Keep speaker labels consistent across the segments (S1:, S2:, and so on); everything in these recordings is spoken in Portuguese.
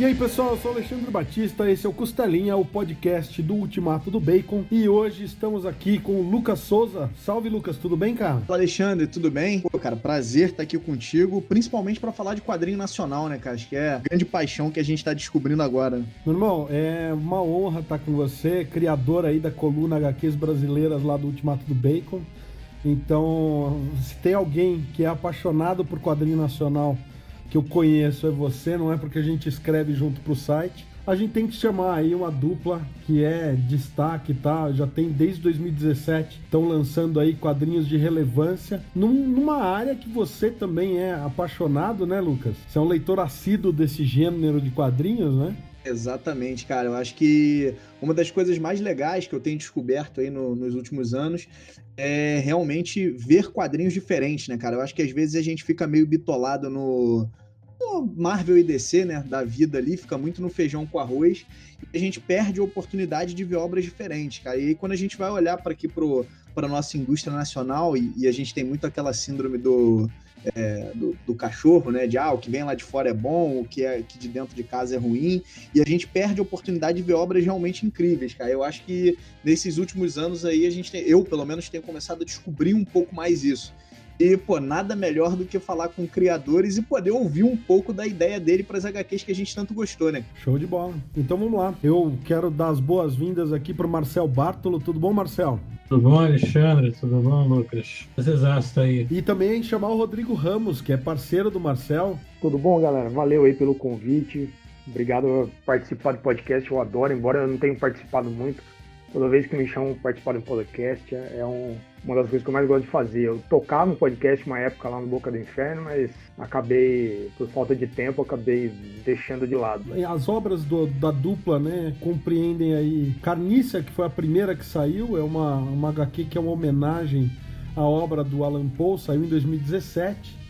S1: E aí pessoal, eu sou Alexandre Batista, esse é o Costelinha, o podcast do Ultimato do Bacon. E hoje estamos aqui com o Lucas Souza. Salve Lucas, tudo bem, cara?
S2: Fala Alexandre, tudo bem? Pô, cara, prazer estar aqui contigo, principalmente para falar de quadrinho nacional, né, cara? Acho que é a grande paixão que a gente tá descobrindo agora.
S1: Meu irmão, é uma honra estar com você, criador aí da coluna HQs brasileiras lá do Ultimato do Bacon. Então, se tem alguém que é apaixonado por quadrinho nacional que eu conheço é você, não é porque a gente escreve junto pro site. A gente tem que chamar aí uma dupla que é destaque, tá? Já tem desde 2017, estão lançando aí quadrinhos de relevância num, numa área que você também é apaixonado, né, Lucas? Você é um leitor assíduo desse gênero de quadrinhos, né?
S2: Exatamente, cara. Eu acho que uma das coisas mais legais que eu tenho descoberto aí no, nos últimos anos é realmente ver quadrinhos diferentes, né, cara? Eu acho que às vezes a gente fica meio bitolado no, Marvel e DC, né, da vida ali, fica muito no feijão com arroz, e a gente perde a oportunidade de ver obras diferentes, cara. E aí, quando a gente vai olhar para aqui para a nossa indústria nacional, e, e, a gente tem muito aquela síndrome do, é, do, do, cachorro, né, de ah, o que vem lá de fora é bom, o que é que de dentro de casa é ruim, e a gente perde a oportunidade de ver obras realmente incríveis, cara. Eu acho que nesses últimos anos aí, a gente tem, eu pelo menos tenho começado a descobrir um pouco mais isso e, pô, nada melhor do que falar com criadores e poder ouvir um pouco da ideia dele para as HQs que a gente tanto gostou, né?
S1: Show de bola. Então vamos lá. Eu quero dar as boas-vindas aqui para Marcel Bartolo. Tudo bom, Marcel?
S3: Tudo bom, Alexandre? Tudo bom, Lucas? Exato aí.
S1: E também chamar o Rodrigo Ramos, que é parceiro do Marcel.
S4: Tudo bom, galera? Valeu aí pelo convite. Obrigado por participar do podcast. Eu adoro, embora eu não tenha participado muito. Toda vez que me chamam para participar do podcast, é um, uma das coisas que eu mais gosto de fazer. Eu tocava no podcast uma época lá no Boca do Inferno, mas acabei, por falta de tempo, acabei deixando de lado.
S1: As obras do, da dupla, né, compreendem aí Carnícia, que foi a primeira que saiu, é uma, uma HQ que é uma homenagem à obra do Alan Poe, saiu em 2017.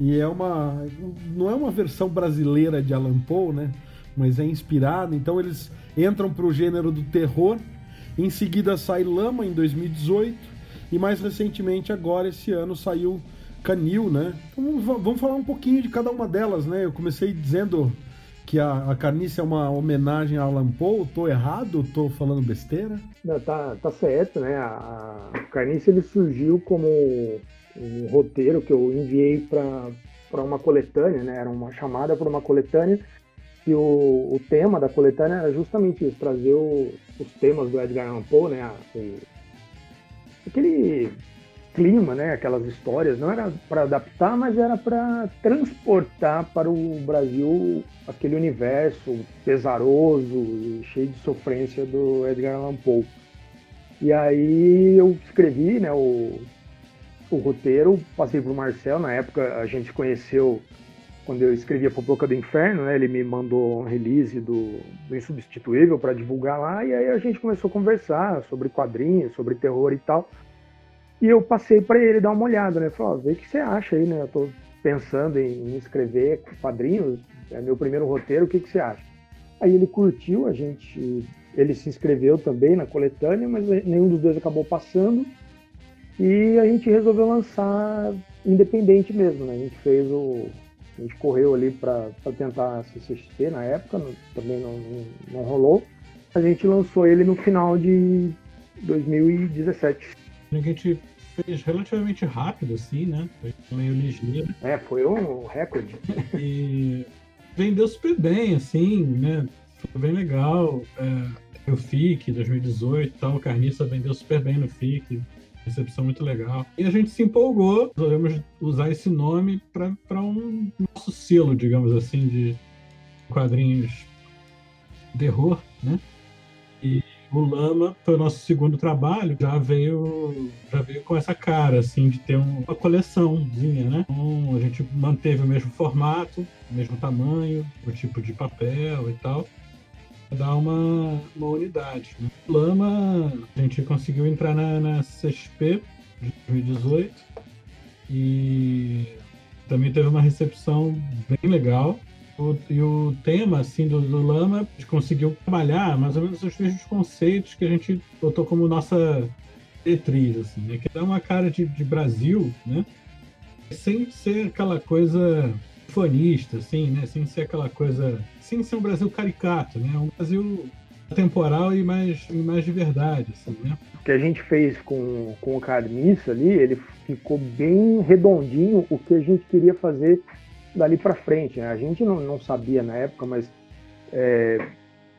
S1: E é uma. não é uma versão brasileira de Alan Poe, né? Mas é inspirada, então eles entram para o gênero do terror. Em seguida sai Lama em 2018 e mais recentemente, agora, esse ano, saiu Canil, né? Então, vamos falar um pouquinho de cada uma delas, né? Eu comecei dizendo que a, a Carniça é uma homenagem a Alan Poe. Tô errado? Tô falando besteira?
S4: Não, tá, tá certo, né? A, a Carniça ele surgiu como um roteiro que eu enviei para uma coletânea, né? Era uma chamada para uma coletânea e o, o tema da coletânea era justamente isso, trazer o, os temas do Edgar Allan Poe, né? O, aquele clima, né, aquelas histórias, não era para adaptar, mas era para transportar para o Brasil aquele universo pesaroso e cheio de sofrência do Edgar Allan Poe. E aí eu escrevi, né, o, o roteiro, passei para o Marcel, na época a gente conheceu quando eu escrevia Popoca do Inferno, né, ele me mandou um release do, do Insubstituível para divulgar lá, e aí a gente começou a conversar sobre quadrinhos, sobre terror e tal. E eu passei para ele dar uma olhada, né? Falei, vê o que você acha aí, né? Eu tô pensando em, escrever quadrinhos, é meu primeiro roteiro, o que, que você acha? Aí ele curtiu, a gente. Ele se inscreveu também na coletânea, mas nenhum dos dois acabou passando. E a gente resolveu lançar independente mesmo, né? A gente fez o, a gente correu ali para tentar CCXP na época, também não, não, não, rolou. A gente lançou ele no final de 2017. A
S3: gente fez relativamente rápido, assim, né? Foi meio ligeiro.
S4: É, foi um recorde.
S3: e vendeu super bem, assim, né? Foi bem legal. É, o FIC 2018 e tal, o Carniça vendeu super bem no FIC recepção muito legal. E a gente se empolgou, resolvemos usar esse nome para um nosso selo, digamos assim, de quadrinhos terror, né? E o Lama foi o nosso segundo trabalho, já veio, já veio com essa cara, assim, de ter uma coleçãozinha, né? Então, a gente manteve o mesmo formato, o mesmo tamanho, o tipo de papel e tal dar uma, uma unidade. Né? Lama, a gente conseguiu entrar na, na CXP de 2018 e também teve uma recepção bem legal. O, e o tema assim do, do Lama, a gente conseguiu trabalhar mais ou menos os mesmos conceitos que a gente botou como nossa diretriz, assim, né? que dá uma cara de, de Brasil, né? sem ser aquela coisa fonista, assim, né? Sem ser aquela coisa. Sem ser um Brasil caricato, né? Um Brasil temporal e mais, e mais de verdade, assim, né?
S4: O que a gente fez com, com o Carniça ali, ele ficou bem redondinho o que a gente queria fazer dali para frente. Né? A gente não, não sabia na época, mas é,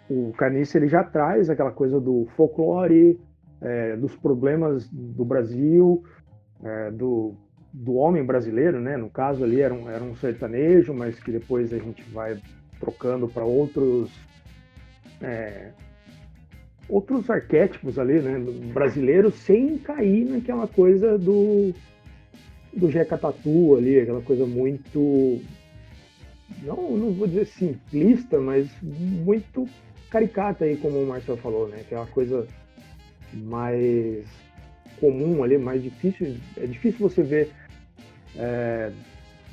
S4: o Carniça ele já traz aquela coisa do folclore, é, dos problemas do Brasil, é, do, do homem brasileiro, né? No caso ali era um, era um sertanejo, mas que depois a gente vai trocando para outros é, outros arquétipos ali, né? Brasileiros sem cair naquela coisa do do Jeca Tatu ali, aquela coisa muito não, não vou dizer simplista, mas muito caricata aí, como o Marcelo falou, né? É uma coisa mais comum ali, mais difícil. É difícil você ver é,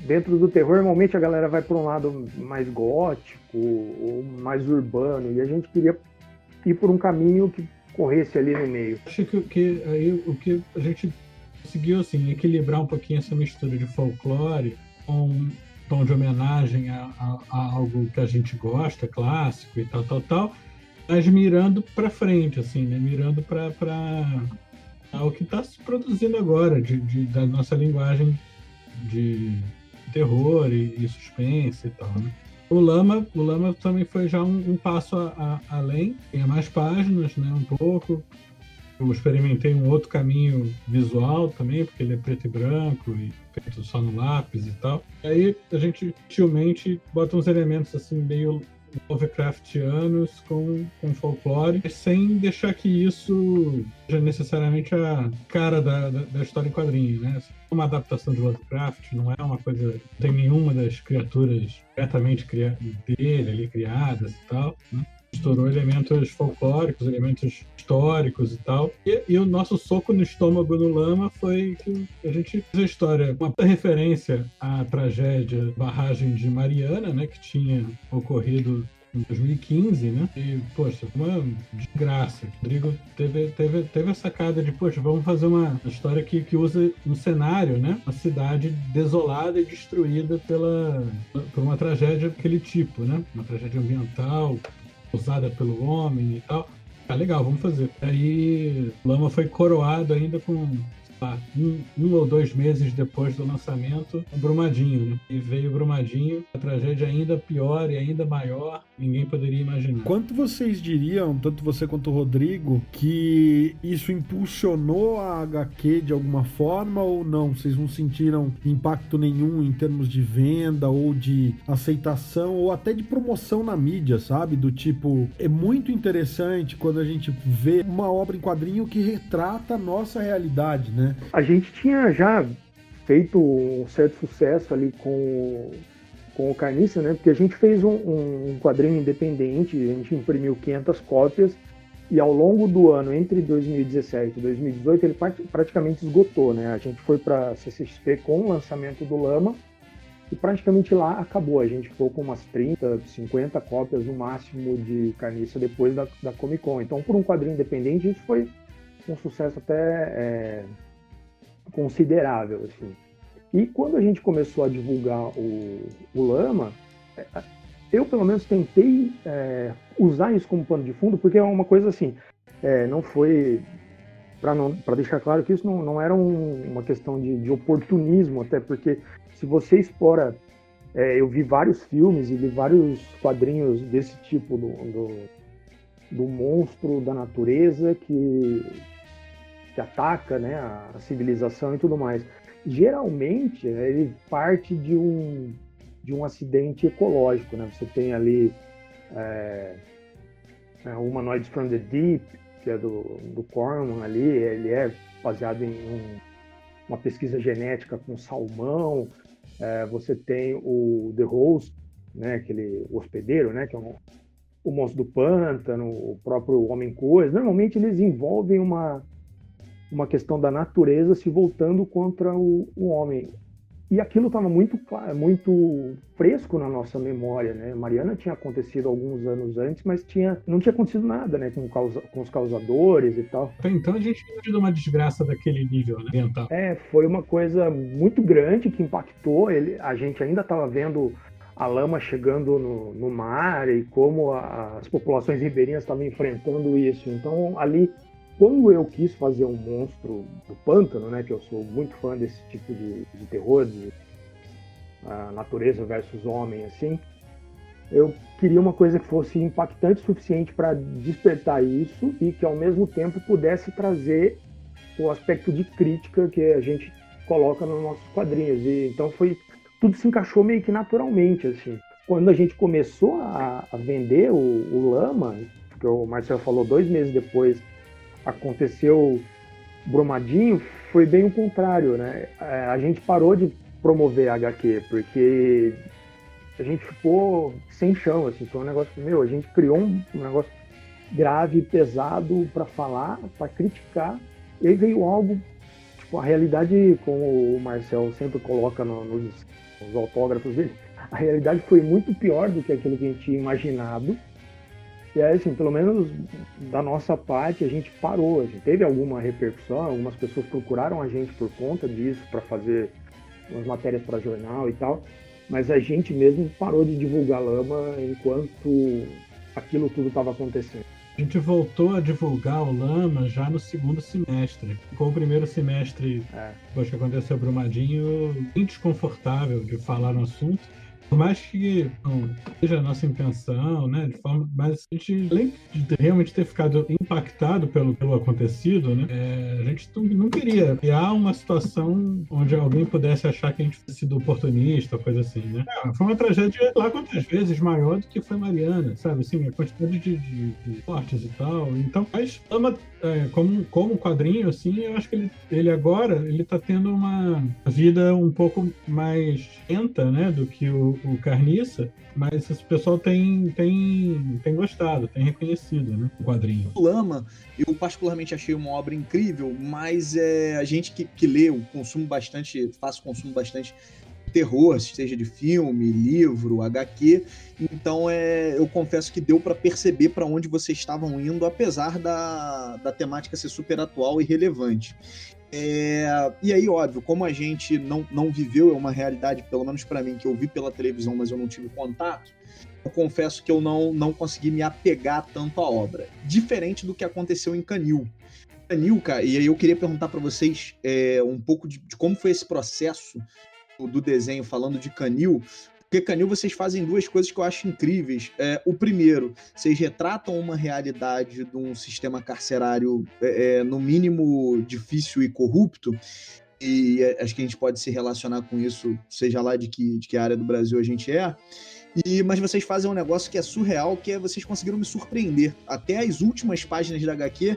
S4: dentro do terror. Normalmente a galera vai para um lado mais gótico ou mais urbano e a gente queria ir por um caminho que corresse ali no meio.
S3: Acho que, que aí o que a gente conseguiu assim equilibrar um pouquinho essa mistura de folclore com um tom de homenagem a, a, a algo que a gente gosta, clássico e tal, tal, tal mas mirando para frente, assim, né? Mirando para o que está se produzindo agora, de, de, da nossa linguagem de terror e, e suspense e tal, né? O Lama, o Lama também foi já um, um passo a, a, além, tinha mais páginas, né, um pouco. Eu experimentei um outro caminho visual também, porque ele é preto e branco e feito só no lápis e tal. E aí a gente sutilmente bota uns elementos assim meio Lovecraftianos com, com folclore, sem deixar que isso seja necessariamente a cara da, da, da história em quadrinho, né? Uma adaptação de Lovecraft, não é uma coisa. Não tem nenhuma das criaturas diretamente cria, dele ali criadas e tal, né? Misturou elementos folclóricos, elementos históricos e tal. E, e, o nosso soco no estômago no Lama foi que a gente fez a história, uma referência à tragédia barragem de Mariana, né, que tinha ocorrido em 2015, né? E, poxa, uma desgraça. Rodrigo teve, teve, teve a sacada de, poxa, vamos fazer uma história que, que usa um cenário, né? Uma cidade desolada e destruída pela, por uma tragédia daquele tipo, né? Uma tragédia ambiental, usada pelo homem e tal. Ah, legal, vamos fazer. Aí Lama foi coroado ainda com um, um, ou dois meses depois do lançamento, o Brumadinho, né? E veio o Brumadinho, a tragédia ainda pior e ainda maior, ninguém poderia imaginar.
S1: Quanto vocês diriam, tanto você quanto o Rodrigo, que isso impulsionou a HQ de alguma forma ou não? Vocês não sentiram impacto nenhum em termos de venda ou de aceitação ou até de promoção na mídia, sabe? Do tipo, é muito interessante quando a gente vê uma obra em quadrinho que retrata a nossa realidade, né? né?
S4: A gente tinha já feito um certo sucesso ali com, com o Carniça, né? Porque a gente fez um, um quadrinho independente, a gente imprimiu 500 cópias e ao longo do ano, entre 2017 e 2018, ele praticamente esgotou, né? A gente foi para CCXP com o lançamento do Lama e praticamente lá acabou. A gente ficou com umas 30, 50 cópias no máximo de Carniça depois da, da Comic Con. Então, por um quadrinho independente, isso foi um sucesso até é, considerável. Assim. E quando a gente começou a divulgar o, o Lama, é, eu pelo menos tentei é, usar isso como pano de fundo, porque é uma coisa assim, é, não foi para deixar claro que isso não, não era um, uma questão de, de, oportunismo, até porque se você explora, é, eu vi vários filmes e vi vários quadrinhos desse tipo do, do, do monstro da natureza que que ataca né, a civilização e tudo mais. Geralmente, ele parte de um, de um acidente ecológico. Né? Você tem ali é, é, Humanoids from the Deep, que é do, do Corman ali, ele é baseado em um, uma pesquisa genética com salmão. É, você tem o The Host, né, aquele hospedeiro, né, que é um, o monstro do pântano, o próprio Homem-Coisa. Normalmente eles envolvem uma, uma questão da natureza se voltando contra o, o homem. e aquilo estava muito muito fresco na nossa memória, né? Mariana tinha acontecido alguns anos antes, mas tinha não tinha acontecido nada, né? Com, causa, com os causadores e tal.
S3: Então a gente tinha tido uma desgraça daquele nível, né? Ambiental.
S4: É, foi uma coisa muito grande que impactou. Ele, a gente ainda estava vendo a lama chegando no, no mar e como a, as populações ribeirinhas estavam enfrentando isso. Então ali quando eu quis fazer um monstro do pântano, né, que eu sou muito fã desse tipo de, de terror, de uh, natureza versus homem, assim, eu queria uma coisa que fosse impactante o suficiente para despertar isso e que ao mesmo tempo pudesse trazer o aspecto de crítica que a gente coloca nos nossos quadrinhos. E então foi tudo se encaixou meio que naturalmente assim. Quando a gente começou a, a vender o, o Lama, que o Marcelo falou dois meses depois aconteceu Brumadinho, foi bem o contrário, né? É, a gente parou de promover a HQ, porque a gente ficou sem chão, assim, foi um negócio, meu, a gente criou um, um negócio grave, pesado para falar, para criticar, e aí veio algo, tipo, a realidade, como o Marcel sempre coloca no, nos, nos autógrafos dele, a realidade foi muito pior do que aquilo que a gente tinha imaginado, e aí, assim, pelo menos da nossa parte, a gente parou. A gente teve alguma repercussão, algumas pessoas procuraram a gente por conta disso, para fazer umas matérias para jornal e tal. Mas a gente mesmo parou de divulgar lama enquanto aquilo tudo estava acontecendo.
S3: A gente voltou a divulgar o Lama já no segundo semestre. Ficou o primeiro semestre, é. depois que aconteceu o Brumadinho, bem desconfortável de falar no assunto. Por mais que não seja a nossa intenção, né, de forma, mas a gente, além de realmente ter ficado impactado pelo, pelo acontecido, né, é, a gente não, não, queria criar uma situação onde alguém pudesse achar que a gente fosse sido oportunista, coisa assim, né. É, foi uma tragédia lá quantas vezes maior do que foi Mariana, sabe, assim, a quantidade de, de, de mortes e tal. Então, mas ama, é, como, como quadrinho, assim, eu acho que ele, ele agora, ele tá tendo uma vida um pouco mais lenta, né, do que o o Carniça, mas esse pessoal tem, tem, tem gostado, tem reconhecido né, o quadrinho.
S2: Lama, eu particularmente achei uma obra incrível, mas é, a gente que, que lê, o consumo bastante, faço consumo bastante terror, seja de filme, livro, HQ. Então é, eu confesso que deu para perceber para onde vocês estavam indo, apesar da, da temática ser super atual e relevante. É, e aí, óbvio, como a gente não, não viveu, é uma realidade, pelo menos para mim, que eu vi pela televisão, mas eu não tive contato, eu confesso que eu não, não consegui me apegar tanto à obra. Diferente do que aconteceu em Canil. Canil, cara, e aí eu queria perguntar para vocês é, um pouco de, de, como foi esse processo do desenho falando de Canil, porque Canil vocês fazem duas coisas que eu acho incríveis. É, o primeiro, vocês retratam uma realidade de um sistema carcerário, é, é, no mínimo, difícil e corrupto. E é, acho que a gente pode se relacionar com isso, seja lá de que, de que área do Brasil a gente é. E, mas vocês fazem um negócio que é surreal, que é vocês conseguiram me surpreender. Até as últimas páginas da HQ,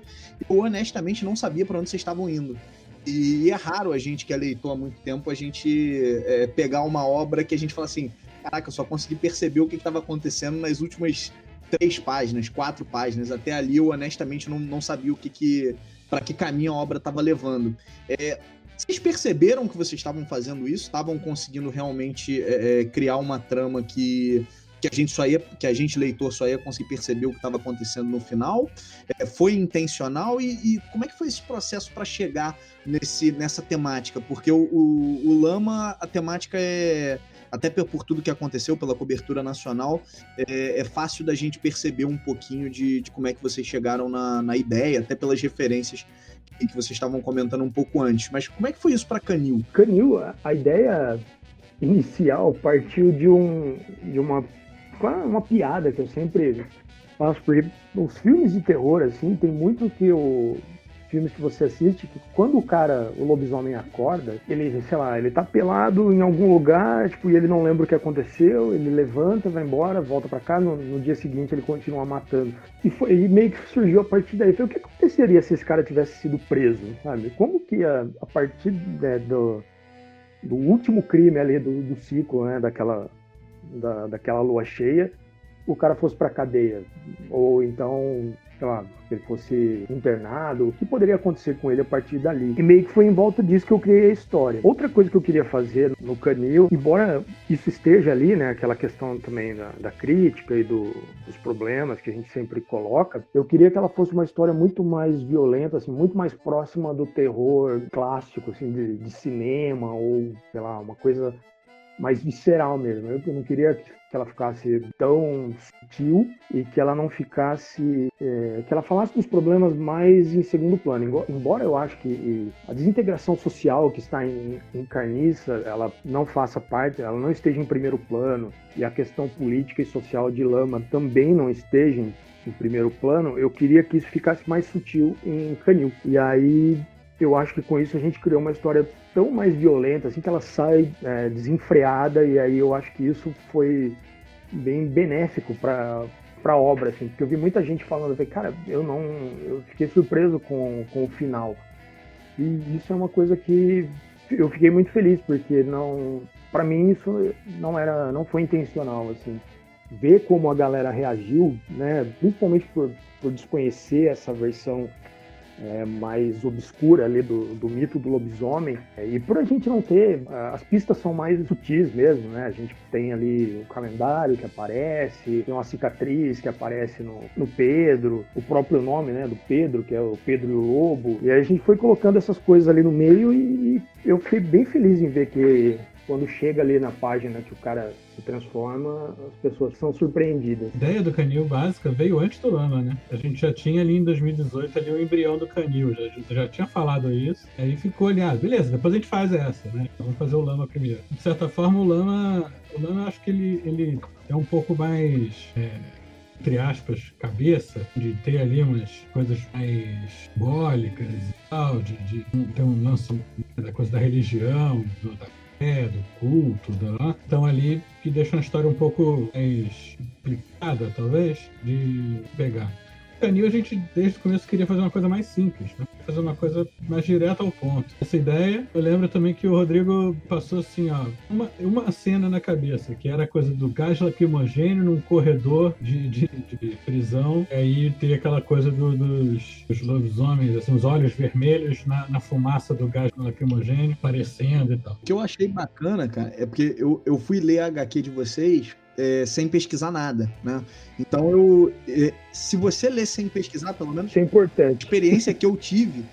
S2: eu honestamente não sabia para onde vocês estavam indo. E é raro a gente que é leitor há muito tempo, a gente é, pegar uma obra que a gente fala assim, caraca, eu só consegui perceber o que estava acontecendo nas últimas três páginas, quatro páginas. Até ali eu honestamente não, não sabia o que, que para que caminho a obra estava levando. É, vocês perceberam que vocês estavam fazendo isso? Estavam conseguindo realmente é, é criar uma trama que que a gente só ia, que a gente leitor só ia conseguir perceber o que estava acontecendo no final? É, foi intencional e, e, como é que foi esse processo para chegar nesse, nessa temática? Porque o, o, o, Lama, a temática é até por tudo que aconteceu pela cobertura nacional, é, é fácil da gente perceber um pouquinho de, de como é que vocês chegaram na, na ideia, até pelas referências que, que vocês estavam comentando um pouco antes. Mas como é que foi isso para Canil?
S4: Canil, a ideia inicial partiu de, um, de uma uma piada que eu sempre faço, porque os filmes de terror, assim, tem muito que o filmes que você assiste, que quando o cara, o lobisomem acorda, ele, sei lá, ele tá pelado em algum lugar, tipo, e ele não lembra o que aconteceu, ele levanta, vai embora, volta para casa, no, no, dia seguinte ele continua matando. E, foi, e meio que surgiu a partir daí. Foi, o que aconteceria se esse cara tivesse sido preso, sabe? Como que a, a partir né, do, do último crime ali do, do ciclo, né, daquela da, daquela lua cheia, o cara fosse para cadeia, ou então sei lá, ele fosse internado, o que poderia acontecer com ele a partir dali. E meio que foi em volta disso que eu criei a história. Outra coisa que eu queria fazer no Canil, embora isso esteja ali, né, aquela questão também da, da crítica e do, dos problemas que a gente sempre coloca, eu queria que ela fosse uma história muito mais violenta, assim, muito mais próxima do terror clássico, assim, de, de cinema ou, sei lá, uma coisa mais visceral mesmo. Eu não queria que ela ficasse tão sutil e que ela não ficasse. É, que ela falasse dos problemas mais em segundo plano. Embora eu acho que a desintegração social que está em, em Carniça ela não faça parte, ela não esteja em primeiro plano e a questão política e social de Lama também não esteja em, em primeiro plano, eu queria que isso ficasse mais sutil em Canil. E aí eu acho que com isso a gente criou uma história tão mais violenta, assim, que ela sai é, desenfreada, e aí eu acho que isso foi bem benéfico para a obra, assim, porque eu vi muita gente falando, cara, eu não, eu fiquei surpreso com, com o final. E isso é uma coisa que eu fiquei muito feliz, porque não, para mim isso não era, não foi intencional, assim. Ver como a galera reagiu, né, principalmente por, por desconhecer essa versão é, mais obscura ali do, do mito do lobisomem. É, e por a gente não ter, as pistas são mais sutis mesmo, né? A gente tem ali o calendário que aparece, tem uma cicatriz que aparece no, no Pedro, o próprio nome, né, do Pedro, que é o Pedro e o Lobo. E aí a gente foi colocando essas coisas ali no meio e, e eu fiquei bem feliz em ver que quando chega ali na página que o cara se transforma, as pessoas são surpreendidas.
S3: A ideia do canil básica veio antes do Lama, né? A gente já tinha ali em 2018 ali o embrião do canil, já, já tinha falado isso. Aí ficou ali, ah, beleza, depois a gente faz essa, né? Vamos fazer o Lama primeiro. De certa forma, o Lama, o Lama acho que ele, ele é um pouco mais. É entre aspas, cabeça, de ter ali umas coisas mais simbólicas e tal, de, de ter um lance da coisa da religião, da fé, do culto, da... então ali que deixa uma história um pouco mais complicada, talvez, de pegar. Canil a gente desde o começo queria fazer uma coisa mais simples, né? fazer uma coisa mais direta ao ponto. Essa ideia, eu lembro também que o Rodrigo passou assim, ó, uma, uma cena na cabeça, que era a coisa do gás lacrimogênio num corredor de, de, de prisão, e aí teria aquela coisa do, dos, dos lobisomens, assim, os olhos vermelhos na, na fumaça do gás lacrimogênio aparecendo e tal.
S2: O que eu achei bacana, cara, é porque eu, eu fui ler a HQ de vocês é, sem pesquisar nada, né? Então eu, é, se você ler sem pesquisar, pelo menos
S4: Isso é importante.
S2: a experiência que eu tive,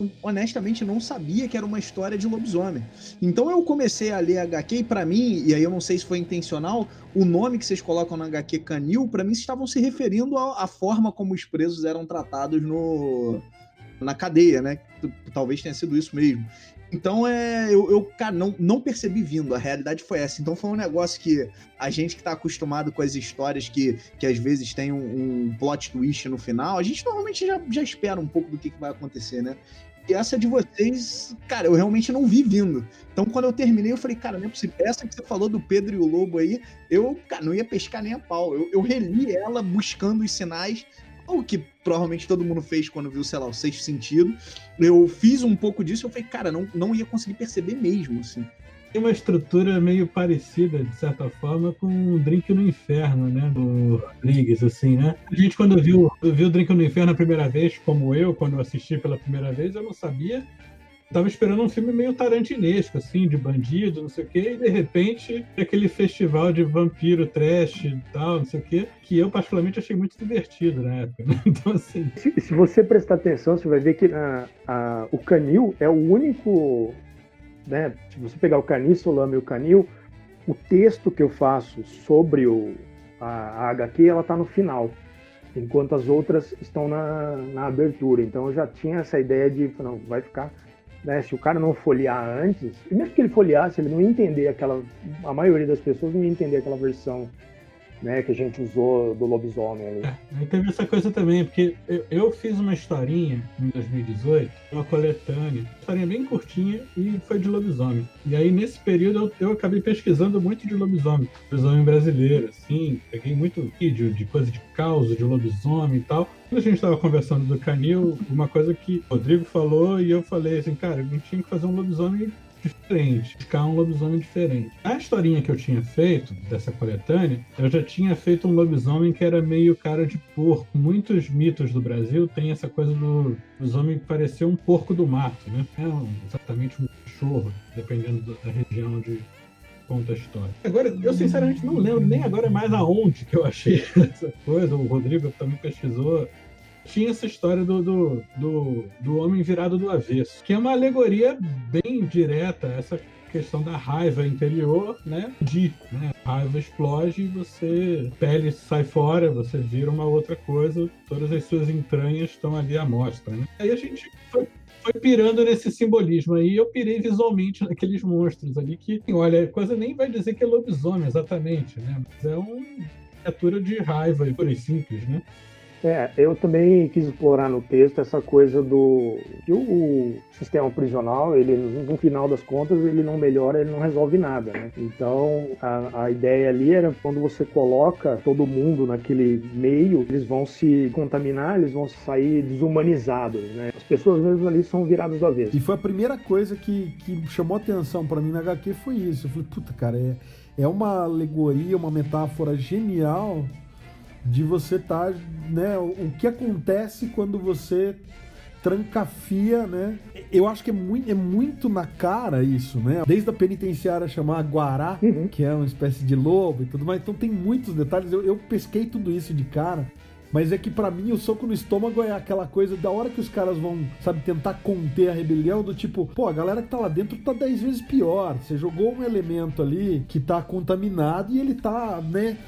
S2: eu, honestamente não sabia que era uma história de lobisomem. Então eu comecei a ler HQ e para mim, e aí eu não sei se foi intencional, o nome que vocês colocam na HQ Canil, para mim estavam se referindo à, à forma como os presos eram tratados no na cadeia, né? Talvez tenha sido isso mesmo. Então, é, eu, eu, cara, não, não percebi vindo. A realidade foi essa. Então, foi um negócio que a gente que tá acostumado com as histórias que, que às vezes tem um, um plot twist no final, a gente normalmente já, já espera um pouco do que, que vai acontecer, né? E essa de vocês, cara, eu realmente não vi vindo. Então, quando eu terminei, eu falei, cara, não é. Essa que você falou do Pedro e o Lobo aí, eu, cara, não ia pescar nem a pau. Eu, eu reli ela buscando os sinais o que provavelmente todo mundo fez quando viu, sei lá, o sexto sentido. Eu fiz um pouco disso eu falei, cara, não, não ia conseguir perceber mesmo, assim.
S3: Tem uma estrutura meio parecida, de certa forma, com o Drink no Inferno, né? Do Rodrigues, assim, né? A gente, quando viu, viu o Drink no Inferno a primeira vez, como eu, quando assisti pela primeira vez, eu não sabia tava esperando um filme meio tarantinesco, assim, de bandido, não sei o quê, e de repente aquele festival de vampiro trash e tal, não sei o quê, que eu particularmente achei muito divertido na época. Né? Então, assim.
S4: Se, se, você prestar atenção, você vai ver que a, a, o canil é o único. Né, se você pegar o canil, Solame e o canil, o texto que eu faço sobre o, a, a HQ, ela tá no final enquanto as outras estão na, na abertura. Então eu já tinha essa ideia de, não, vai ficar né? Se o cara não folhear antes, e mesmo que ele folheasse, ele não ia entender aquela. A maioria das pessoas não ia entender aquela versão né, que a gente usou do lobisomem ali.
S3: É, teve essa coisa também, porque eu, eu, fiz uma historinha em 2018, uma coletânea, uma historinha bem curtinha e foi de lobisomem. E aí nesse período eu, eu acabei pesquisando muito de lobisomem, lobisomem brasileiro, assim, peguei muito vídeo de coisa de causa de lobisomem e tal. Quando a gente estava conversando do canil, uma coisa que o Rodrigo falou e eu falei assim, cara, gente tinha que fazer um lobisomem diferente, ficar um lobisomem diferente. A historinha que eu tinha feito, dessa coletânea, eu já tinha feito um lobisomem que era meio cara de porco. Muitos mitos do Brasil têm essa coisa do lobisomem parecer um porco do mato, né? É exatamente um cachorro, dependendo da região onde conta a história. Agora, eu sinceramente não lembro nem agora mais aonde que eu achei essa coisa. O Rodrigo também pesquisou tinha essa história do, do, do, do, homem virado do avesso, que é uma alegoria bem direta essa questão da raiva interior, né? De, né? A raiva explode você, pele sai fora, você vira uma outra coisa, todas as suas entranhas estão ali à mostra, né? Aí a gente foi foi pirando nesse simbolismo aí. Eu pirei visualmente naqueles monstros ali que, olha, a coisa nem vai dizer que é lobisomem exatamente, né? Mas é uma criatura de raiva, por simples, né?
S4: É, eu também quis explorar no texto essa coisa do que o, o, sistema prisional, ele no final das contas, ele não melhora, ele não resolve nada, né? Então, a, a ideia ali era quando você coloca todo mundo naquele meio, eles vão se contaminar, eles vão sair desumanizados, né? As pessoas mesmo ali são viradas do avesso.
S1: E foi a primeira coisa que, que chamou atenção para mim na HQ foi isso. Eu falei, puta, cara, é, é uma alegoria, uma metáfora genial de você estar, tá, né, o que acontece quando você trancafia, né? Eu acho que é muito, é muito na cara isso, né? Desde a penitenciária chamar Guará, uhum. que é uma espécie de lobo e tudo mais. Então tem muitos detalhes. Eu, eu pesquei tudo isso de cara. Mas é que para mim o soco no estômago é aquela coisa da hora que os caras vão, sabe, tentar conter a rebelião, do tipo, pô, a galera que tá lá dentro tá dez vezes pior. Você jogou um elemento ali que tá contaminado e ele tá, né,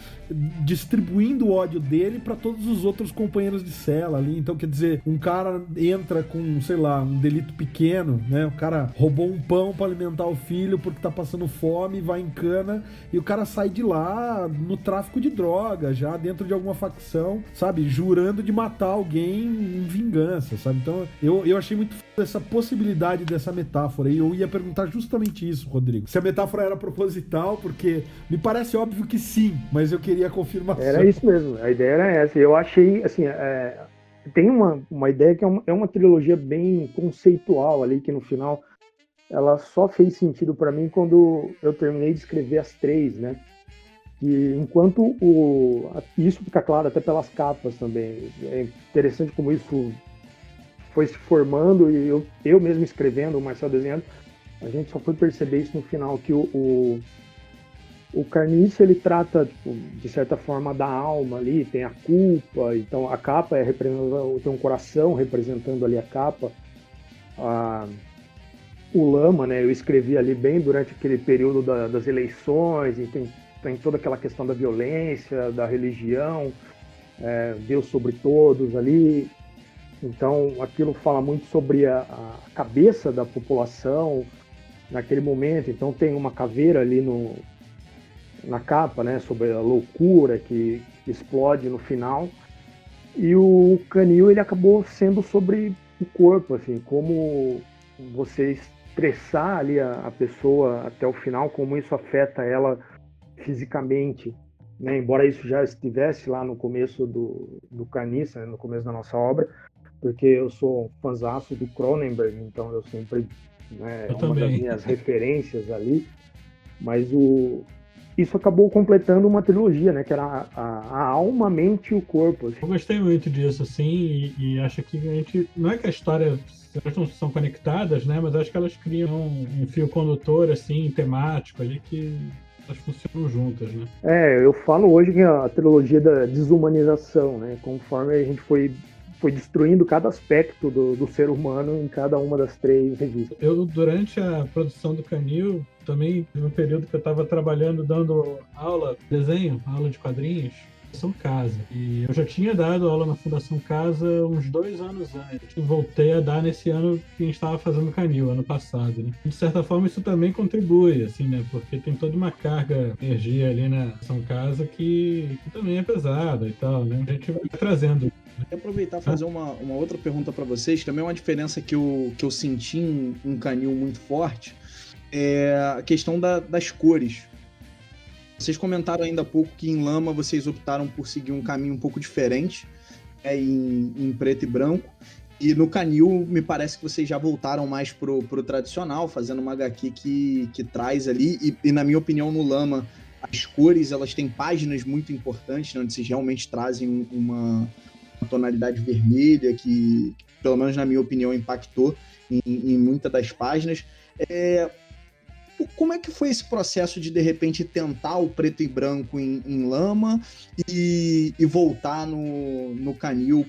S1: distribuindo o ódio dele para todos os outros companheiros de cela ali. Então, quer dizer, um cara entra com, sei lá, um delito pequeno, né? O cara roubou um pão para alimentar o filho porque tá passando fome, vai em cana e o cara sai de lá no tráfico de droga, já dentro de alguma facção, sabe? Jurando de matar alguém em vingança, sabe? Então, eu, eu achei muito essa possibilidade dessa metáfora e eu ia perguntar justamente isso, Rodrigo. Se a metáfora era proposital, porque me parece óbvio que sim, mas eu queria confirmação.
S4: Era isso mesmo, a ideia era essa. Eu achei, assim, é, tem uma, uma ideia que é uma, é uma trilogia bem conceitual ali, que no final ela só fez sentido para mim quando eu terminei de escrever as três, né? Que enquanto o isso fica claro até pelas capas também, é interessante como isso foi se formando e eu, eu mesmo escrevendo, o Marcel desenhando, a gente só foi perceber isso no final que o, o o carniço ele trata tipo, de certa forma da alma ali tem a culpa então a capa é representando tem um coração representando ali a capa. A, o lama né eu escrevi ali bem durante aquele período da, das eleições e tem, tem toda aquela questão da violência da religião é, Deus sobre todos ali então aquilo fala muito sobre a, a cabeça da população naquele momento então tem uma caveira ali no na capa, né, sobre a loucura que, explode no final. E o canil ele acabou sendo sobre o corpo, assim, como você estressar ali a, a pessoa até o final, como isso afeta ela fisicamente. Né? Embora isso já estivesse lá no começo do, do Carniça, né? no começo da nossa obra, porque eu sou um fãzaço do Cronenberg, então eu sempre. Né,
S3: eu
S4: é uma
S3: também.
S4: das minhas referências ali. Mas o, isso acabou completando uma trilogia, né? Que era a, a, a alma, a mente e o corpo.
S3: Assim. Eu gostei muito disso, assim, e, e, acho que a gente. Não é que a história. Elas não são conectadas, né? Mas acho que elas criam um, um fio condutor, assim, temático ali que elas funcionam juntas, né?
S4: É, eu falo hoje que a trilogia da desumanização, né? Conforme a gente foi foi destruindo cada aspecto do, do ser humano em cada uma das três revistas.
S3: Eu, durante a produção do Canil, também no período que eu estava trabalhando, dando aula de desenho, aula de quadrinhos, Fundação Casa. E eu já tinha dado aula na Fundação Casa uns dois anos antes. voltei a dar nesse ano que a gente estava fazendo canil, ano passado. Né? De certa forma, isso também contribui, assim, né? Porque tem toda uma carga de energia ali na Fundação Casa que, que também é pesada e tal, né? A gente vai trazendo
S2: Quero aproveitar e fazer uma, uma outra pergunta para vocês. Também é uma diferença que eu, que eu senti em, em Canil muito forte é a questão da, das cores. Vocês comentaram ainda há pouco que em Lama vocês optaram por seguir um caminho um pouco diferente, é, em, em preto e branco. E no Canil, me parece que vocês já voltaram mais pro, pro tradicional, fazendo uma HQ que, que traz ali, e, e na minha opinião, no Lama, as cores, elas têm páginas muito importantes, né, onde vocês realmente trazem uma, uma tonalidade vermelha que, que, pelo menos na minha opinião, impactou em, em muitas das páginas. É, como é que foi esse processo de, de repente, tentar o preto e branco em, em lama e, e, voltar no, no canil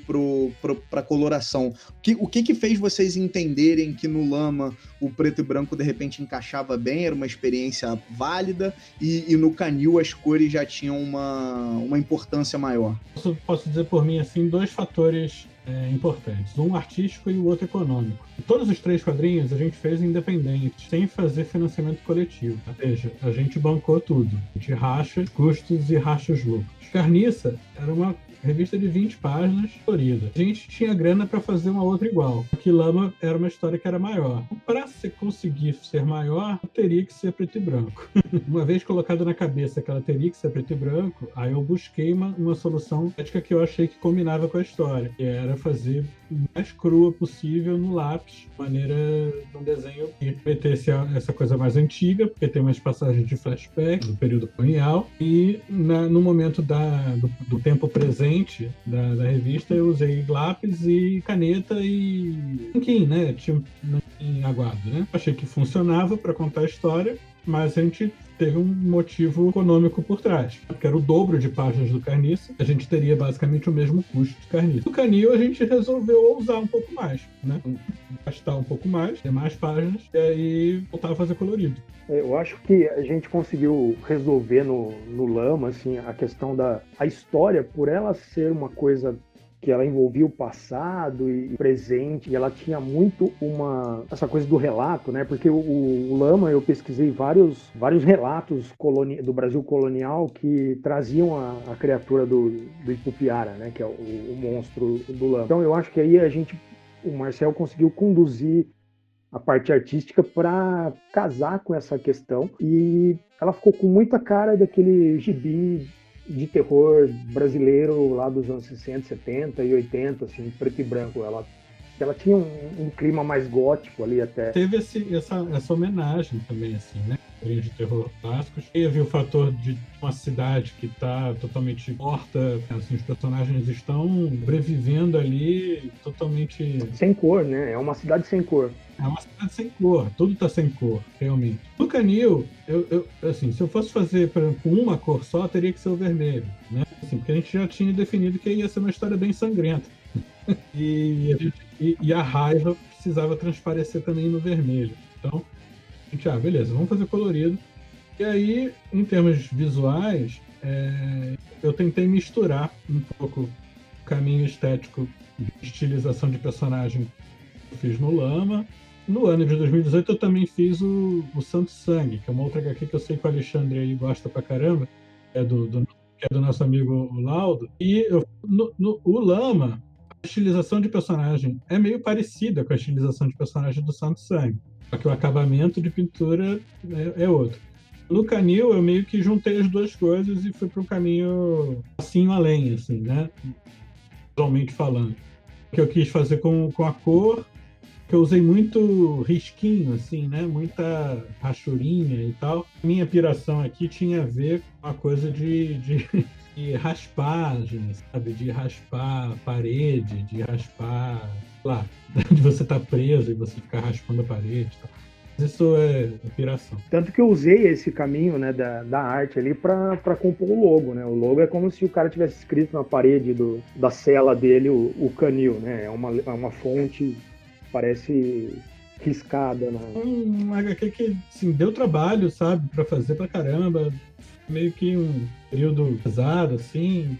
S2: para coloração? O que, o que que fez vocês entenderem que no lama o preto e branco, de repente, encaixava bem, era uma experiência válida e, e no canil as cores já tinham uma, uma importância maior?
S3: Posso, posso dizer por mim, assim, dois fatores é, importantes. Um artístico e o outro econômico. Todos os três quadrinhos a gente fez independente, sem fazer financiamento coletivo. Ou seja, a gente bancou tudo. A gente racha custos e racha os lucros. Carniça era uma revista de 20 páginas, florida. A gente tinha grana para fazer uma outra igual. O Lama era uma história que era maior. Para se conseguir ser maior, teria que ser preto e branco. uma vez colocado na cabeça que ela teria que ser preto e branco, aí eu busquei uma, uma solução ética que eu achei que combinava com a história, que era fazer o mais crua possível no lápis, de maneira de um desenho que metesse essa coisa mais antiga, porque tem umas passagens de flashback do período colonial, e na, no momento da, do, do tempo presente frente da, da, revista, eu usei lápis e caneta e nanquim, né? Tinha um aguado, né? Achei que funcionava para contar a história, mas a gente teve um motivo econômico por trás, que era o dobro de páginas do Carniça, a gente teria basicamente o mesmo custo de Carniça. No Canil a gente resolveu usar um pouco mais, né? Gastar um pouco mais, ter mais páginas, e aí voltar a fazer colorido.
S4: É, eu acho que a gente conseguiu resolver no, no Lama, assim, a questão da a história, por ela ser uma coisa que ela envolvia o passado e presente, e ela tinha muito uma essa coisa do relato, né? Porque o, o Lama eu pesquisei vários vários relatos coloni, do Brasil colonial que traziam a, a criatura do, do Ipupiara, né? Que é o, o monstro do Lama. Então eu acho que aí a gente o Marcel conseguiu conduzir a parte artística para casar com essa questão e ela ficou com muita cara daquele gibi de terror brasileiro lá dos anos 60, 70 e 80, assim, preto e branco. Ela, ela tinha um, um clima mais gótico ali até.
S3: Teve esse, essa, essa homenagem também, assim, né? De terror clássicos. Teve o fator de uma cidade que está totalmente morta, assim, os personagens estão sobrevivendo ali totalmente...
S4: Sem cor, né? É uma cidade sem cor.
S3: É uma cidade sem cor, tudo está sem cor, realmente. No Canil, eu, eu, assim, se eu fosse fazer pra, com uma cor só, teria que ser o vermelho, né? Assim, porque a gente já tinha definido que ia ser uma história bem sangrenta. e, e, e a raiva precisava transparecer também no vermelho. Então, gente, ah, beleza, vamos fazer colorido. E aí, em termos visuais, é, eu tentei misturar um pouco o caminho estético de estilização de personagem que eu fiz no Lama no ano de 2018 eu também fiz o, o Santo Sangue, que é uma outra HQ que eu sei que o Alexandre aí gosta pra caramba, é do, do que é do nosso amigo Laudo. E eu, no, no, o Lama, a estilização de personagem é meio parecida com a estilização de personagem do Santo Sangue, só que o acabamento de pintura é, é outro. No Canil, eu meio que juntei as duas coisas e fui para um caminho assim além, assim, né? Visualmente falando. O que eu quis fazer com, com a cor que eu usei muito risquinho, assim, né? Muita rachurinha e tal. Minha piração aqui tinha a ver com a coisa de, de, de raspagem, sabe? De raspar a parede, de raspar, lá, de você estar tá preso e você ficar raspando a parede e tal. Isso é inspiração.
S4: Tanto que eu usei esse caminho né, da, da arte ali para compor o logo. Né? O logo é como se o cara tivesse escrito na parede do, da cela dele o, o canil. Né? É, uma, é uma fonte parece riscada. Né?
S3: Um HQ que assim, deu trabalho, sabe, para fazer pra caramba. Meio que um período pesado, assim.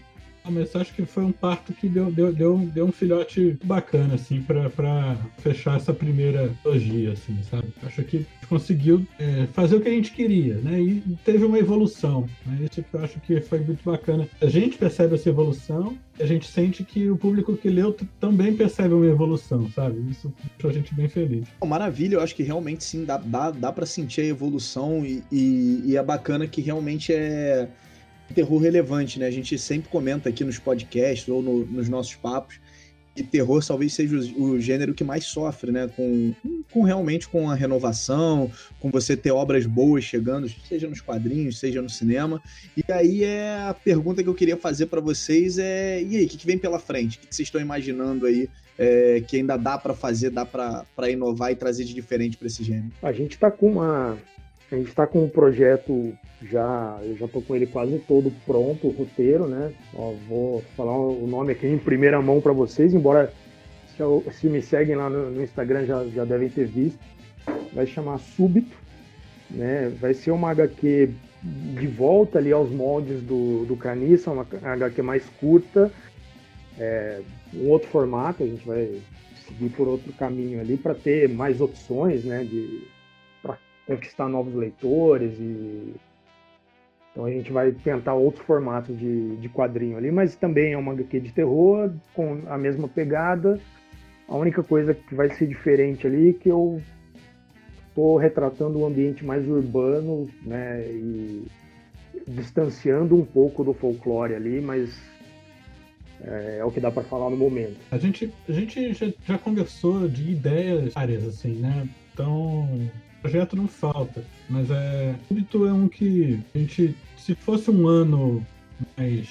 S3: Mas acho que foi um parto que deu, deu, deu, deu um filhote bacana, assim, para fechar essa primeira trilogia, assim, sabe? Acho que conseguiu é, fazer o que a gente queria, né? E teve uma evolução, né? Isso eu acho que foi muito bacana. A gente percebe essa evolução, a gente sente que o público que leu também percebe uma evolução, sabe? Isso deixou a gente bem feliz.
S2: Maravilha, eu acho que realmente sim, dá, dá, dá para sentir a evolução e, e, e é bacana que realmente é terror relevante, né? A gente sempre comenta aqui nos podcasts ou no, nos nossos papos e terror talvez seja o, o, gênero que mais sofre, né? Com, com realmente com a renovação, com você ter obras boas chegando, seja nos quadrinhos, seja no cinema. E aí é a pergunta que eu queria fazer para vocês é e aí, o que, que, vem pela frente? O que, que vocês estão imaginando aí é, que ainda dá para fazer, dá para inovar e trazer de diferente para esse gênero?
S4: A gente está com uma a gente está com um projeto já, eu já tô com ele quase todo pronto, o roteiro, né? Ó, vou falar o nome aqui em primeira mão para vocês, embora se, me seguem lá no, Instagram já, já devem ter visto. Vai chamar Súbito, né? Vai ser uma HQ de volta ali aos moldes do, do Caniça, uma HQ mais curta, é, um outro formato, a gente vai seguir por outro caminho ali para ter mais opções, né? De, conquistar novos leitores e então a gente vai tentar outros formatos de, de quadrinho ali, mas também é uma HQ de terror, com a mesma pegada. A única coisa que vai ser diferente ali é que eu estou retratando um ambiente mais urbano, né, e distanciando um pouco do folclore ali, mas é, é o que dá para falar no momento.
S3: A gente, a gente já, já conversou de ideias áreas, assim, né? Então, projeto não falta, mas é. Súbito é um que a gente. Se fosse um ano mais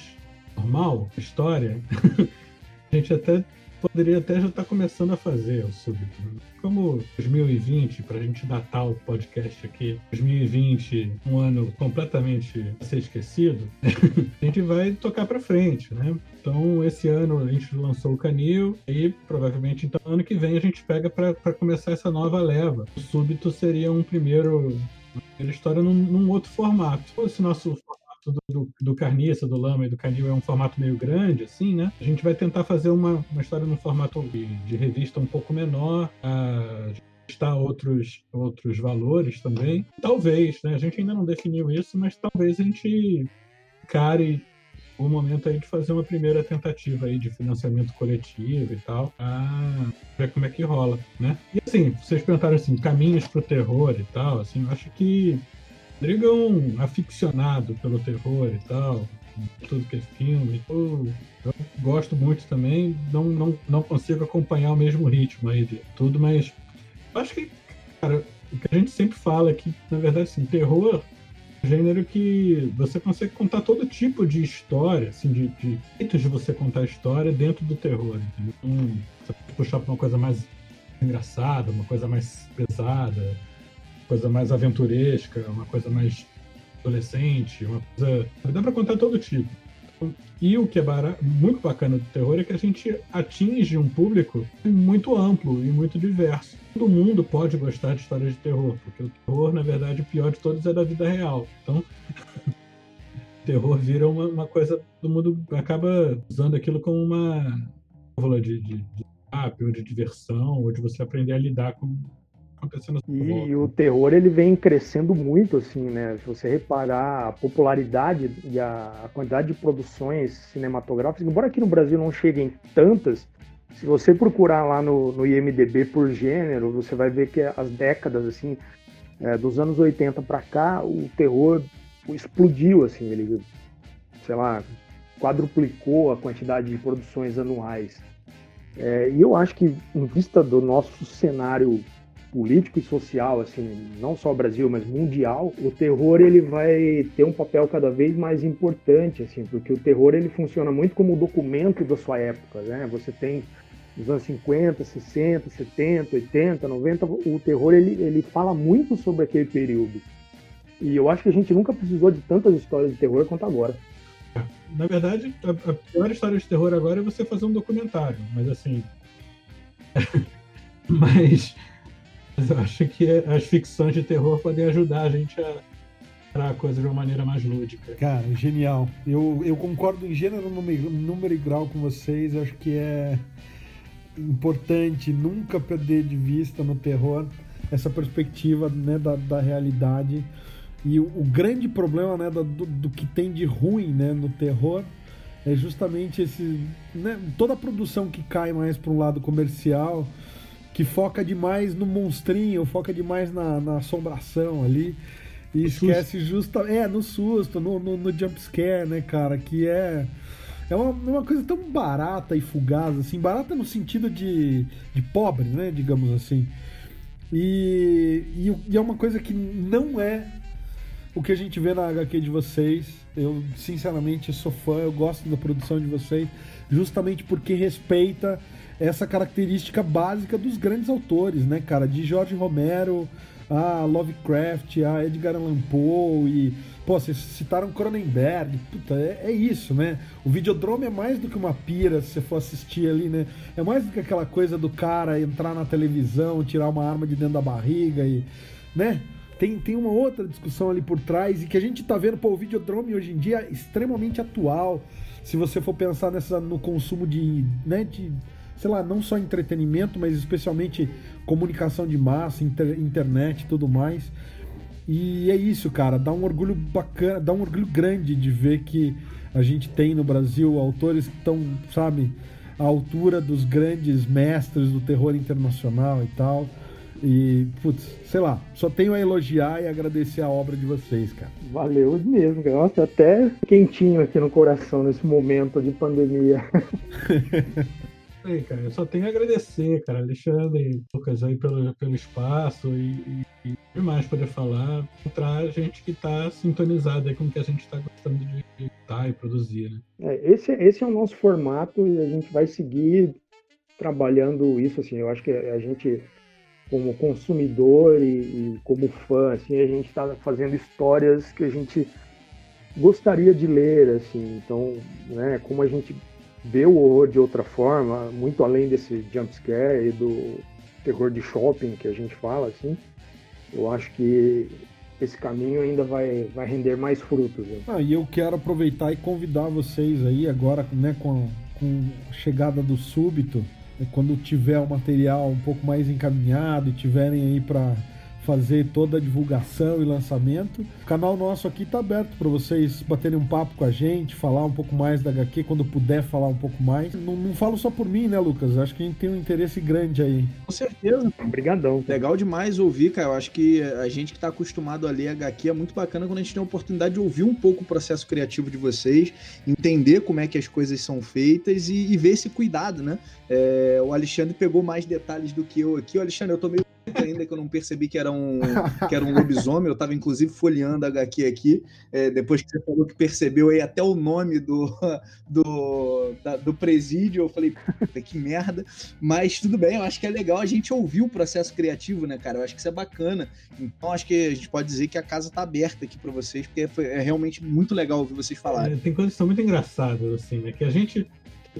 S3: normal, história, a gente até poderia até já estar tá começando a fazer o súbito. Como 2020, para a gente datar o podcast aqui, 2020, um ano completamente a ser esquecido, a gente vai tocar para frente, né? Então, esse ano a gente lançou o Canil e provavelmente então ano que vem a gente pega para começar essa nova leva. O súbito seria um primeiro primeira história num, num outro formato. Se fosse nosso do, do, do Carniça, do Lama e do Canil é um formato meio grande, assim, né? A gente vai tentar fazer uma, uma história num formato de, de revista um pouco menor, a está outros outros valores também. Talvez, né? A gente ainda não definiu isso, mas talvez a gente care o momento aí de fazer uma primeira tentativa aí de financiamento coletivo e tal, pra ver como é que rola, né? E assim, vocês perguntaram assim, caminhos pro terror e tal, assim, eu acho que Rodrigo é um aficionado pelo terror e tal, tudo que é filme. Eu, eu, gosto muito também, não, não, não consigo acompanhar o mesmo ritmo aí de tudo, mas acho que, cara, o que a gente sempre fala é na verdade, assim, terror é um gênero que você consegue contar todo tipo de história, assim, de, de jeitos de você contar história dentro do terror, entendeu? Então, você pode puxar para uma coisa mais engraçada, uma coisa mais pesada, coisa mais aventuresca, uma coisa mais adolescente, uma coisa. Dá para contar todo tipo. E o que é muito bacana do terror é que a gente atinge um público muito amplo e muito diverso. Todo mundo pode gostar de histórias de terror, porque o terror, na verdade, o pior de todos é da vida real. Então, o terror vira uma, uma, coisa. Todo mundo acaba usando aquilo como uma válvula de, de, de de diversão, ou de você aprender a lidar com, acontecendo
S4: e o terror ele vem crescendo muito assim né? Se você reparar a popularidade e a, quantidade de produções cinematográficas embora aqui no Brasil não cheguem tantas se você procurar lá no, no IMDb por gênero você vai ver que as décadas assim é, dos anos 80 para cá o terror explodiu assim ele sei lá quadruplicou a quantidade de produções anuais. É, e eu acho que, em vista do nosso cenário político e social, assim, não só Brasil, mas mundial, o terror ele vai ter um papel cada vez mais importante, assim, porque o terror ele funciona muito como documento da sua época, né? Você tem nos anos 50, 60, 70, 80, 90, o terror ele, ele fala muito sobre aquele período. E eu acho que a gente nunca precisou de tantas histórias de terror quanto agora.
S3: Na verdade, a, a pior história de terror agora é você fazer um documentário, mas assim. mas mas eu acho que as ficções de terror podem ajudar a gente a a coisa de uma maneira mais lúdica.
S1: Cara, genial. Eu, eu concordo em gênero, número, e grau com vocês. Acho que é importante nunca perder de vista no terror essa perspectiva né, da, da realidade. E o, o grande problema né, do, do, que tem de ruim né, no terror é justamente esse. Né, toda a produção que cai mais para um lado comercial que foca demais no monstrinho, foca demais na, na assombração ali. E esquece justa, é, no susto, no, no, no jump scare, né, cara? Que é. É uma, uma coisa tão barata e fugaz, assim, barata no sentido de, de pobre, né? Digamos assim. E, e, e é uma coisa que não é o que a gente vê na HQ de vocês. Eu, sinceramente, sou fã, eu gosto da produção de vocês, justamente porque respeita essa característica básica dos grandes autores, né, cara? De Jorge Romero a Lovecraft, a Edgar Allan Poe e. Pô, vocês citaram Cronenberg, puta, é, é, isso, né? O Videodrome é mais do que uma pira, se você for assistir ali, né? É mais do que aquela coisa do cara entrar na televisão, tirar uma arma de dentro da barriga e. né? Tem, tem uma outra discussão ali por trás e que a gente tá vendo, pô, o Videodrome hoje em dia é extremamente atual. Se você for pensar nessa, no consumo de, né, de sei lá, não só entretenimento, mas especialmente comunicação de massa, inter, internet e tudo mais. E é isso, cara, dá um orgulho bacana, dá um orgulho grande de ver que a gente tem no Brasil autores que estão, sabe, à altura dos grandes mestres do terror internacional e tal. E, putz, sei lá, só tenho a elogiar e agradecer a obra de vocês, cara.
S4: Valeu mesmo, cara. Nossa, até quentinho aqui no coração nesse momento de pandemia.
S3: aí, cara. Eu só tenho a agradecer, cara, Alexandre, Lucas aí pelo, pelo espaço e, e, e demais poder falar, encontrar gente que está sintonizada com o que a gente está gostando de editar e produzir, né?
S4: É, esse, esse é o nosso formato e a gente vai seguir trabalhando isso, assim, eu acho que a gente como consumidor e, e como fã, assim, a gente está fazendo histórias que a gente gostaria de ler, assim, então, né, como a gente ver o horror de outra forma, muito além desse jumpscare e do terror de shopping que a gente fala, assim, eu acho que esse caminho ainda vai, vai render mais frutos. Né?
S1: Ah, e eu quero aproveitar e convidar vocês aí agora, né, com, com a chegada do súbito, quando tiver o material um pouco mais encaminhado e tiverem aí para fazer toda a divulgação e lançamento. O canal nosso aqui está aberto para vocês baterem um papo com a gente, falar um pouco mais da HQ quando puder falar um pouco mais. Não, não falo só por mim, né, Lucas? Acho que a gente tem um interesse grande aí.
S2: Com certeza.
S4: Obrigadão.
S2: Legal demais ouvir, cara. Eu acho que a gente que está acostumado a ler HQ é muito bacana quando a gente tem a oportunidade de ouvir um pouco o processo criativo de vocês, entender como é que as coisas são feitas e, e ver esse cuidado, né? É, o Alexandre pegou mais detalhes do que eu aqui. O Alexandre, eu tô meio ainda que eu não percebi que era um, que era um lobisomem. Eu estava inclusive folheando a HQ aqui. É, depois que você falou que percebeu aí até o nome do, do, da, do presídio, eu falei, que merda. Mas tudo bem, eu acho que é legal a gente ouvir o processo criativo, né, cara? Eu acho que isso é bacana. Então acho que a gente pode dizer que a casa está aberta aqui para vocês, porque é, é, realmente muito legal ouvir vocês falarem. É,
S3: tem coisas que são muito engraçadas, assim, né? Que a gente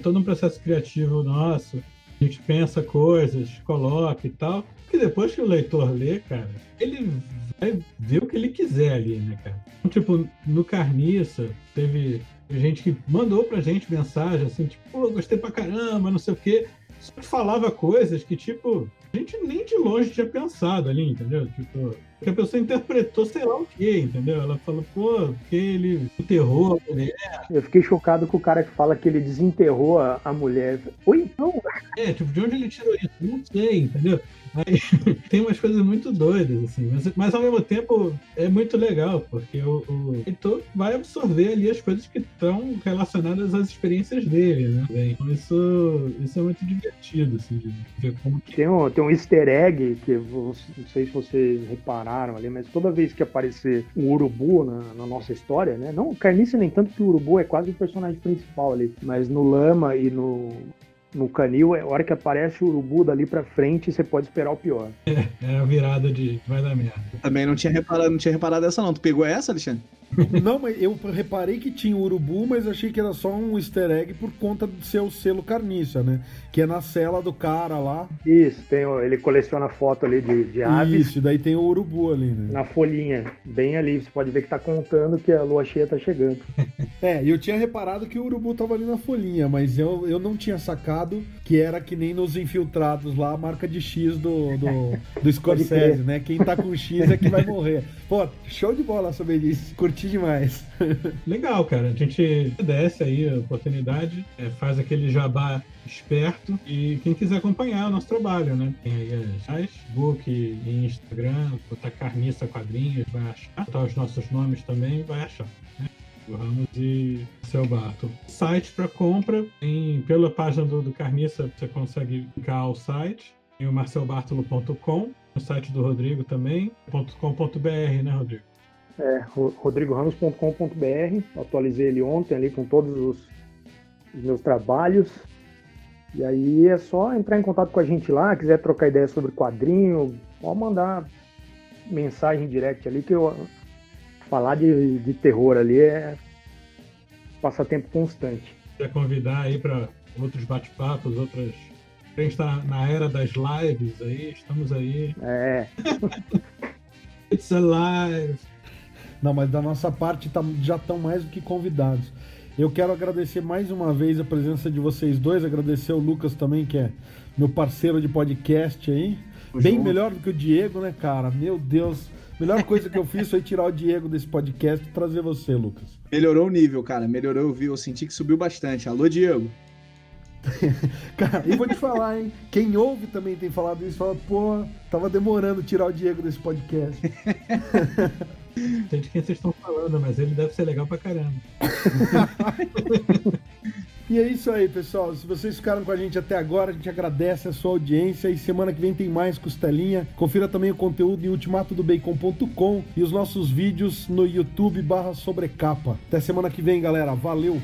S3: todo um processo criativo nosso, a gente pensa coisas, coloca e tal, que depois que o leitor lê, cara, ele vai ver o que ele quiser ali, né, cara? Então, tipo, no Carniça, teve gente que mandou pra gente mensagem assim, tipo, pô, gostei pra caramba, não sei o quê. Só que falava coisas que, tipo, a gente nem de longe tinha pensado ali, entendeu? Tipo, que a pessoa interpretou sei lá o que, entendeu? Ela falou, pô, porque ele enterrou a mulher.
S4: Eu fiquei chocado com o cara que fala que ele desenterrou a, mulher. Oi, então?
S3: É, tipo, de onde ele tirou isso? Não sei, entendeu? Aí, tem umas coisas muito doidas, assim, mas, mas ao mesmo tempo é muito legal, porque o, o leitor vai absorver ali as coisas que estão relacionadas às experiências dele, né? Então isso, isso é muito divertido, assim, de ver como que...
S4: Tem um, tem um easter egg que não sei se vocês repararam ali, mas toda vez que aparecer um urubu na, na nossa história, né? Não carniça nem tanto que o urubu é quase o personagem principal ali, mas no Lama e no no canil, é a hora que aparece o urubu dali pra frente, você pode esperar o pior.
S3: É, é a virada de vai dar merda.
S2: Também não tinha reparado, não tinha reparado essa não. Tu pegou essa, Alexandre?
S1: Não, mas eu reparei que tinha urubu, mas achei que era só um easter egg por conta de ser o selo carniça, né? Que é na cela do cara lá.
S4: Isso, tem, ele coleciona foto ali de, de aves.
S1: Isso, daí tem o urubu ali, né?
S4: Na folhinha, bem ali, você pode ver que tá contando que a lua cheia tá chegando.
S1: é, eu tinha reparado que o urubu tava ali na folhinha, mas eu, eu não tinha sacado que era que nem nos infiltrados lá, a marca de X do, do, do Scorsese, né? Quem tá com X é que vai morrer. Pô, show de bola sobre isso. Curti demais.
S3: Legal, cara. A gente desce aí a oportunidade, é, faz aquele jabá esperto e quem quiser acompanhar o nosso trabalho, né? Tem aí as Facebook Instagram, botar carniça quadrinhos, vai achar. Botar os nossos nomes também, vai achar. Né? Ramos e seu Barto. Site para compra, em, pela página do, do Carniça você consegue linkar ao site, em o marcelbartolo.com, o site do Rodrigo também, .com.br, né, Rodrigo?
S4: É, rodrigoramos.com.br, atualizei ele ontem ali com todos os, os meus trabalhos. E aí é só entrar em contato com a gente lá, quiser trocar ideia sobre quadrinho, pode mandar mensagem direct ali que eu falar de, de terror ali é passatempo constante.
S3: Quer convidar aí para outros bate-papos, outras. A gente está na era das lives aí, estamos aí.
S4: É.
S3: It's alive!
S1: Não, mas da nossa parte tá, já estão mais do que convidados. Eu quero agradecer mais uma vez a presença de vocês dois, agradecer o Lucas também, que é meu parceiro de podcast aí. O Bem João. melhor do que o Diego, né, cara? Meu Deus. Melhor coisa que eu fiz foi tirar o Diego desse podcast e trazer você, Lucas.
S2: Melhorou o nível, cara. Melhorou, eu vi. Eu senti que subiu bastante. Alô, Diego.
S1: cara, e vou te falar, hein? Quem ouve também tem falado isso, fala, pô, tava demorando tirar o Diego desse podcast.
S3: Sei de quem vocês estão falando, mas ele deve ser legal pra caramba.
S1: E é isso aí, pessoal. Se vocês ficaram com a gente até agora, a gente agradece a sua audiência e semana que vem tem mais costelinha. Confira também o conteúdo em ultimatodobacon.com e os nossos vídeos no YouTube barra sobrecapa. Até semana que vem, galera. Valeu!